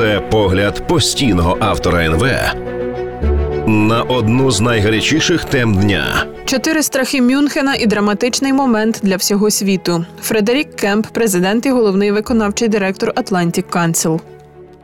Це погляд постійного автора НВ на одну з найгарячіших тем дня. Чотири страхи Мюнхена і драматичний момент для всього світу. Фредерік Кемп, президент і головний виконавчий директор Atlantic Council.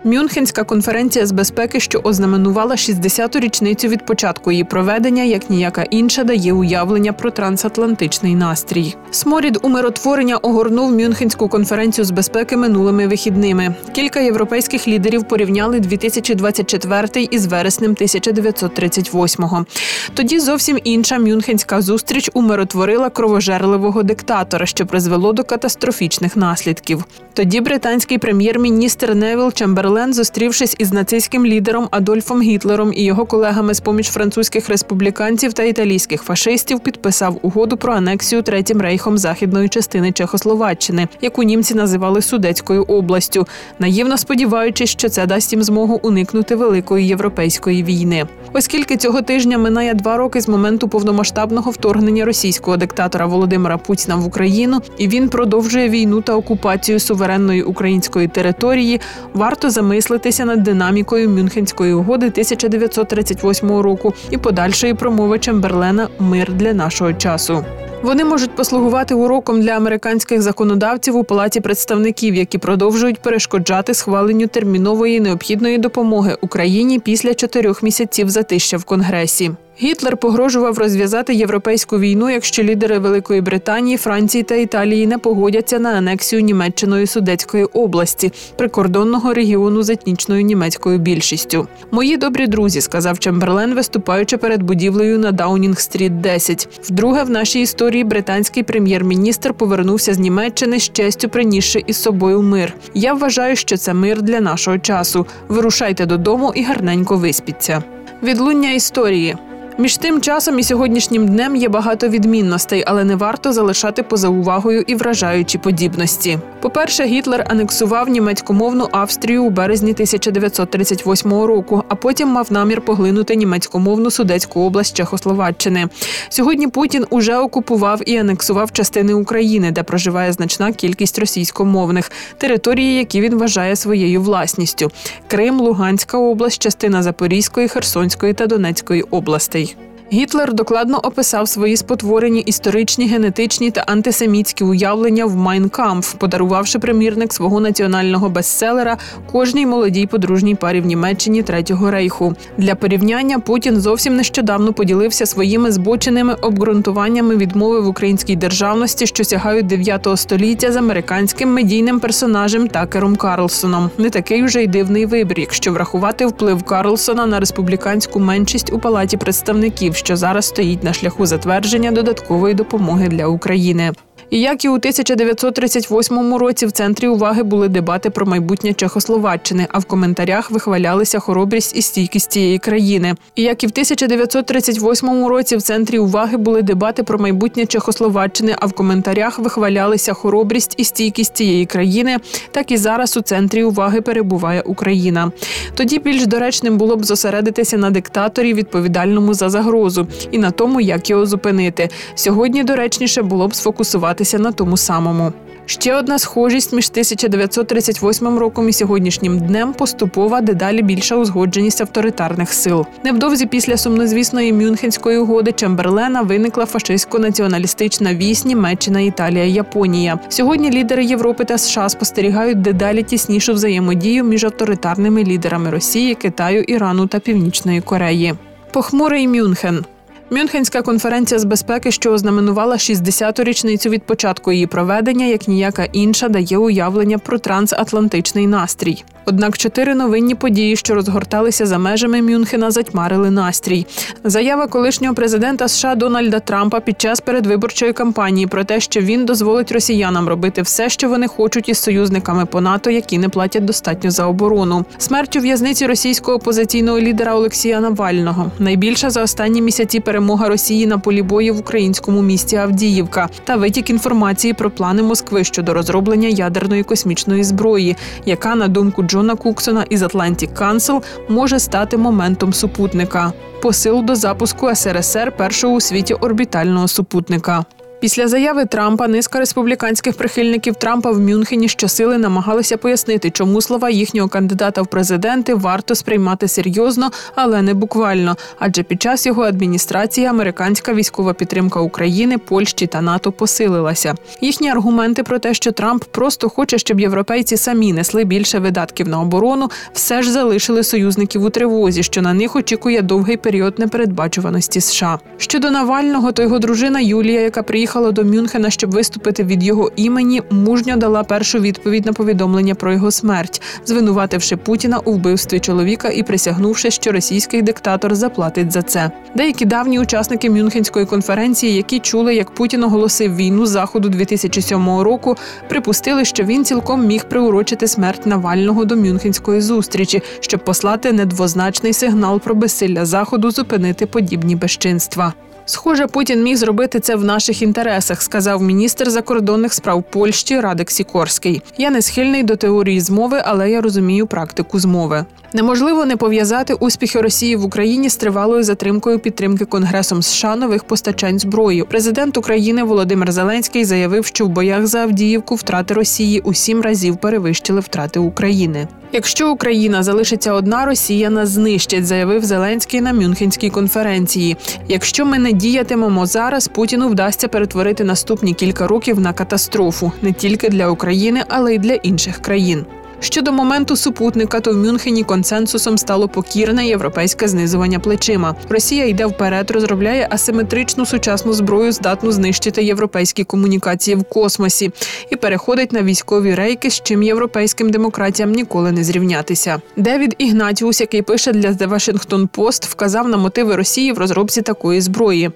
Мюнхенська конференція з безпеки, що ознаменувала 60-ту річницю від початку її проведення, як ніяка інша, дає уявлення про трансатлантичний настрій. Сморід умиротворення огорнув Мюнхенську конференцію з безпеки минулими вихідними. Кілька європейських лідерів порівняли 2024 із вереснем 1938-го. Тоді зовсім інша мюнхенська зустріч умиротворила кровожерливого диктатора, що призвело до катастрофічних наслідків. Тоді британський прем'єр-міністр Невіл Чемберлен, зустрівшись із нацистським лідером Адольфом Гітлером і його колегами з поміж французьких республіканців та італійських фашистів, підписав угоду про анексію третім рейхом західної частини Чехословаччини, яку німці називали Судецькою областю, наївно сподіваючись, що це дасть їм змогу уникнути великої європейської війни. Оскільки цього тижня минає два роки з моменту повномасштабного вторгнення російського диктатора Володимира Путіна в Україну, і він продовжує війну та окупацію суверенної української території, варто замислитися над динамікою Мюнхенської угоди 1938 року і подальшої промови Чемберлена Мир для нашого часу. Вони можуть послугувати уроком для американських законодавців у палаті представників, які продовжують перешкоджати схваленню термінової необхідної допомоги Україні після чотирьох місяців затища в Конгресі. Гітлер погрожував розв'язати європейську війну, якщо лідери Великої Британії, Франції та Італії не погодяться на анексію Німеччиною Судецької області, прикордонного регіону з етнічною німецькою більшістю. Мої добрі друзі, сказав Чемберлен, виступаючи перед будівлею на Даунінг-стріт 10. Вдруге в нашій історії британський прем'єр-міністр повернувся з Німеччини з честю, принісши із собою мир. Я вважаю, що це мир для нашого часу. Вирушайте додому і гарненько виспіться. Відлуння історії. Між тим часом і сьогоднішнім днем є багато відмінностей, але не варто залишати поза увагою і вражаючі подібності. По-перше, Гітлер анексував німецькомовну Австрію у березні 1938 року, а потім мав намір поглинути німецькомовну Судецьку область Чехословаччини. Сьогодні Путін уже окупував і анексував частини України, де проживає значна кількість російськомовних території, які він вважає своєю власністю: Крим, Луганська область, частина Запорізької, Херсонської та Донецької областей. Гітлер докладно описав свої спотворені історичні, генетичні та антисемітські уявлення в Майнкамф, подарувавши примірник свого національного бестселера кожній молодій подружній парі в Німеччині Третього рейху. Для порівняння Путін зовсім нещодавно поділився своїми збоченими обґрунтуваннями відмови в українській державності, що сягають 9 століття з американським медійним персонажем Такером Карлсоном. Не такий уже й дивний вибір, якщо врахувати вплив Карлсона на республіканську меншість у палаті представників що зараз стоїть на шляху затвердження додаткової допомоги для України. І як і у 1938 році в центрі уваги були дебати про майбутнє Чехословаччини, а в коментарях вихвалялися хоробрість і стійкість цієї країни. І як і в 1938 році в центрі уваги були дебати про майбутнє Чехословаччини, а в коментарях вихвалялися хоробрість і стійкість цієї країни, так і зараз у центрі уваги перебуває Україна. Тоді більш доречним було б зосередитися на диктаторі, відповідальному за загрозу, і на тому, як його зупинити. Сьогодні доречніше було б сфокусувати зосередитися на тому самому. Ще одна схожість між 1938 роком і сьогоднішнім днем поступова дедалі більша узгодженість авторитарних сил. Невдовзі після сумнозвісної Мюнхенської угоди Чемберлена виникла фашистсько-націоналістична вісь Німеччина, Італія, Японія. Сьогодні лідери Європи та США спостерігають дедалі тіснішу взаємодію між авторитарними лідерами Росії, Китаю, Ірану та Північної Кореї. Похмурий Мюнхен. Мюнхенська конференція з безпеки, що ознаменувала 60-ту річницю від початку її проведення, як ніяка інша, дає уявлення про трансатлантичний настрій. Однак чотири новинні події, що розгорталися за межами Мюнхена, затьмарили настрій. Заява колишнього президента США Дональда Трампа під час передвиборчої кампанії про те, що він дозволить росіянам робити все, що вони хочуть із союзниками по НАТО, які не платять достатньо за оборону. Смерть у в'язниці російського опозиційного лідера Олексія Навального найбільша за останні місяці перемога Росії на полі бою в українському місті Авдіївка та витік інформації про плани Москви щодо розроблення ядерної космічної зброї, яка на думку Джона Куксона із Atlantic Council може стати моментом супутника. Посил до запуску СРСР першого у світі орбітального супутника. Після заяви Трампа низка республіканських прихильників Трампа в Мюнхені щосили намагалися пояснити, чому слова їхнього кандидата в президенти варто сприймати серйозно, але не буквально. Адже під час його адміністрації американська військова підтримка України, Польщі та НАТО посилилася. Їхні аргументи про те, що Трамп просто хоче, щоб європейці самі несли більше видатків на оборону, все ж залишили союзників у тривозі, що на них очікує довгий період непередбачуваності США. Щодо Навального, то його дружина Юлія, яка приїхала до Мюнхена, щоб виступити від його імені, мужньо дала першу відповідь на повідомлення про його смерть, звинувативши Путіна у вбивстві чоловіка і присягнувши, що російський диктатор заплатить за це. Деякі давні учасники Мюнхенської конференції, які чули, як Путін оголосив війну заходу 2007 року, припустили, що він цілком міг приурочити смерть Навального до Мюнхенської зустрічі, щоб послати недвозначний сигнал про безсилля заходу зупинити подібні безчинства. Схоже, Путін міг зробити це в наших інтересах, сказав міністр закордонних справ Польщі Радик Сікорський. Я не схильний до теорії змови, але я розумію практику змови. Неможливо не пов'язати успіхи Росії в Україні з тривалою затримкою підтримки Конгресом США нових постачань зброї. Президент України Володимир Зеленський заявив, що в боях за Авдіївку втрати Росії у сім разів перевищили втрати України. Якщо Україна залишиться одна, Росія нас знищить, заявив Зеленський на Мюнхенській конференції. Якщо ми не діятимемо зараз, Путіну вдасться перетворити наступні кілька років на катастрофу не тільки для України, але й для інших країн. Щодо моменту супутника, то в Мюнхені консенсусом стало покірне європейське знизування плечима. Росія йде вперед, розробляє асиметричну сучасну зброю, здатну знищити європейські комунікації в космосі, і переходить на військові рейки, з чим європейським демократіям ніколи не зрівнятися. Девід Ігнатіус, який пише для The Washington Post, вказав на мотиви Росії в розробці такої зброї.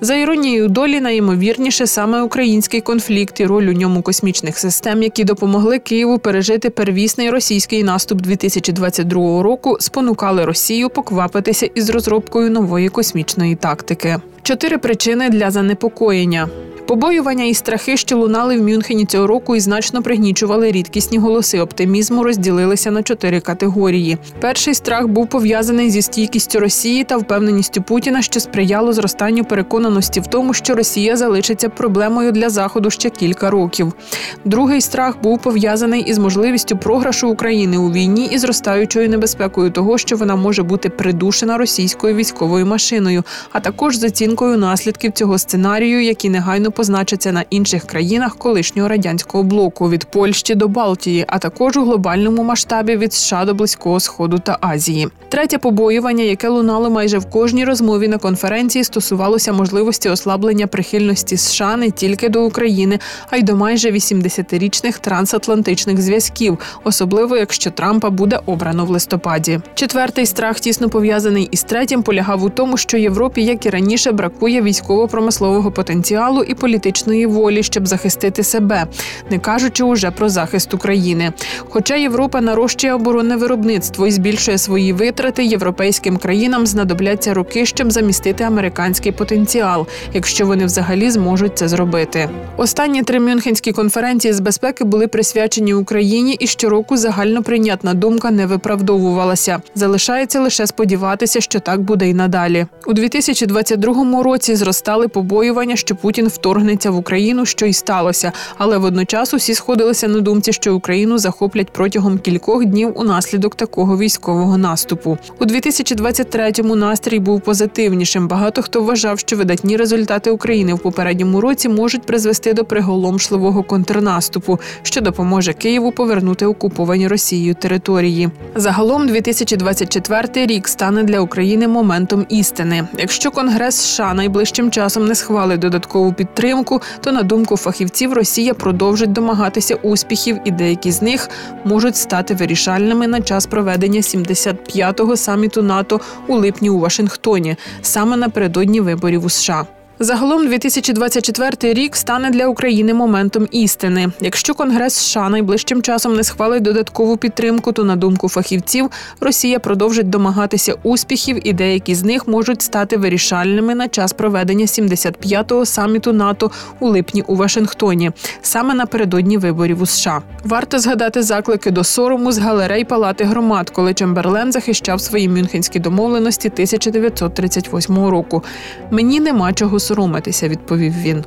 За іронією долі, найімовірніше саме український конфлікт і роль у ньому космічних систем, які допомогли Києву пережити перві первісний російський наступ 2022 року спонукали Росію поквапитися із розробкою нової космічної тактики. Чотири причини для занепокоєння. Побоювання і страхи, що лунали в Мюнхені цього року, і значно пригнічували рідкісні голоси оптимізму, розділилися на чотири категорії. Перший страх був пов'язаний зі стійкістю Росії та впевненістю Путіна, що сприяло зростанню переконаності в тому, що Росія залишиться проблемою для заходу ще кілька років. Другий страх був пов'язаний із можливістю програшу України у війні і зростаючою небезпекою того, що вона може бути придушена російською військовою машиною, а також з оцінкою наслідків цього сценарію, які негайно позначаться на інших країнах колишнього радянського блоку від Польщі до Балтії, а також у глобальному масштабі від США до Близького Сходу та Азії. Третє побоювання, яке лунало майже в кожній розмові на конференції, стосувалося можливості ослаблення прихильності США не тільки до України, а й до майже 80-річних трансатлантичних зв'язків, особливо якщо Трампа буде обрано в листопаді. Четвертий страх тісно пов'язаний із третім полягав у тому, що Європі, як і раніше, бракує військово-промислового потенціалу і політичної волі, щоб захистити себе, не кажучи уже про захист України. Хоча Європа нарощує оборонне виробництво і збільшує свої витрати, європейським країнам знадобляться роки, щоб замістити американський потенціал, якщо вони взагалі зможуть це зробити. Останні три мюнхенські конференції з безпеки були присвячені Україні, і щороку загально прийнятна думка не виправдовувалася. Залишається лише сподіватися, що так буде і надалі. У 2022 році зростали побоювання, що Путін вторгнеться вторгнеться в Україну, що й сталося. Але водночас усі сходилися на думці, що Україну захоплять протягом кількох днів унаслідок такого військового наступу. У 2023-му настрій був позитивнішим. Багато хто вважав, що видатні результати України в попередньому році можуть призвести до приголомшливого контрнаступу, що допоможе Києву повернути окуповані Росією території. Загалом 2024 рік стане для України моментом істини. Якщо Конгрес США найближчим часом не схвалить додаткову підтримку, підтримку, то на думку фахівців Росія продовжить домагатися успіхів, і деякі з них можуть стати вирішальними на час проведення 75-го саміту НАТО у липні у Вашингтоні, саме напередодні виборів у США. Загалом 2024 рік стане для України моментом істини. Якщо Конгрес США найближчим часом не схвалить додаткову підтримку, то на думку фахівців Росія продовжить домагатися успіхів, і деякі з них можуть стати вирішальними на час проведення 75-го саміту НАТО у липні у Вашингтоні, саме напередодні виборів у США. Варто згадати заклики до сорому з галерей Палати громад, коли Чемберлен захищав свої мюнхенські домовленості 1938 року. Мені нема чого соромитися, відповів він.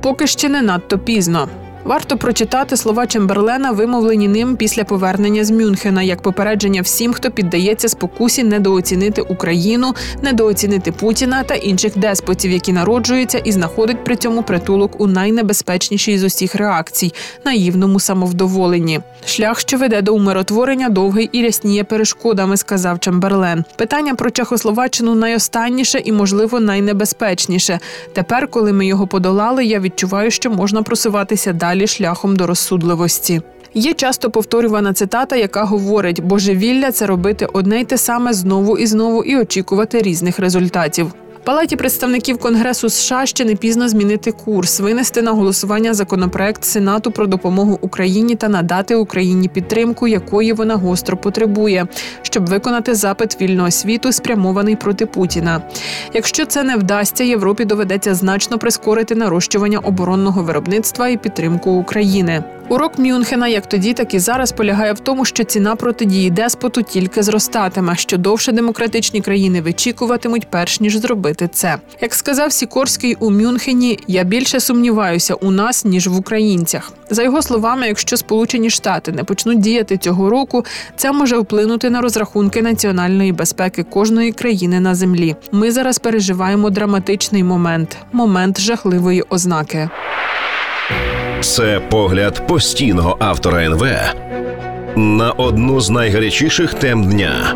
поки ще не надто пізно. Варто прочитати слова Чемберлена, вимовлені ним після повернення з Мюнхена, як попередження всім, хто піддається спокусі недооцінити Україну, недооцінити Путіна та інших деспотів, які народжуються і знаходять при цьому притулок у найнебезпечнішій з усіх реакцій наївному самовдоволенні. Шлях, що веде до умиротворення, довгий і рясніє перешкодами, сказав Чемберлен. Питання про Чехословаччину найостанніше і, можливо, найнебезпечніше. Тепер, коли ми його подолали, я відчуваю, що можна просуватися далі шляхом до розсудливості. Є часто повторювана цитата, яка говорить: божевілля це робити одне й те саме знову і знову і очікувати різних результатів. Палаті представників Конгресу США ще не пізно змінити курс, винести на голосування законопроект Сенату про допомогу Україні та надати Україні підтримку, якої вона гостро потребує, щоб виконати запит вільного світу, спрямований проти Путіна. Якщо це не вдасться, Європі доведеться значно прискорити нарощування оборонного виробництва і підтримку України. Урок Мюнхена, як тоді, так і зараз полягає в тому, що ціна протидії деспоту тільки зростатиме, що довше демократичні країни вичікуватимуть, перш ніж зробити це. Як сказав Сікорський у Мюнхені, я більше сумніваюся у нас ніж в українцях. За його словами, якщо Сполучені Штати не почнуть діяти цього року, це може вплинути на розрахунки національної безпеки кожної країни на землі. Ми зараз переживаємо драматичний момент момент жахливої ознаки. Це погляд постійного автора НВ на одну з найгарячіших тем дня.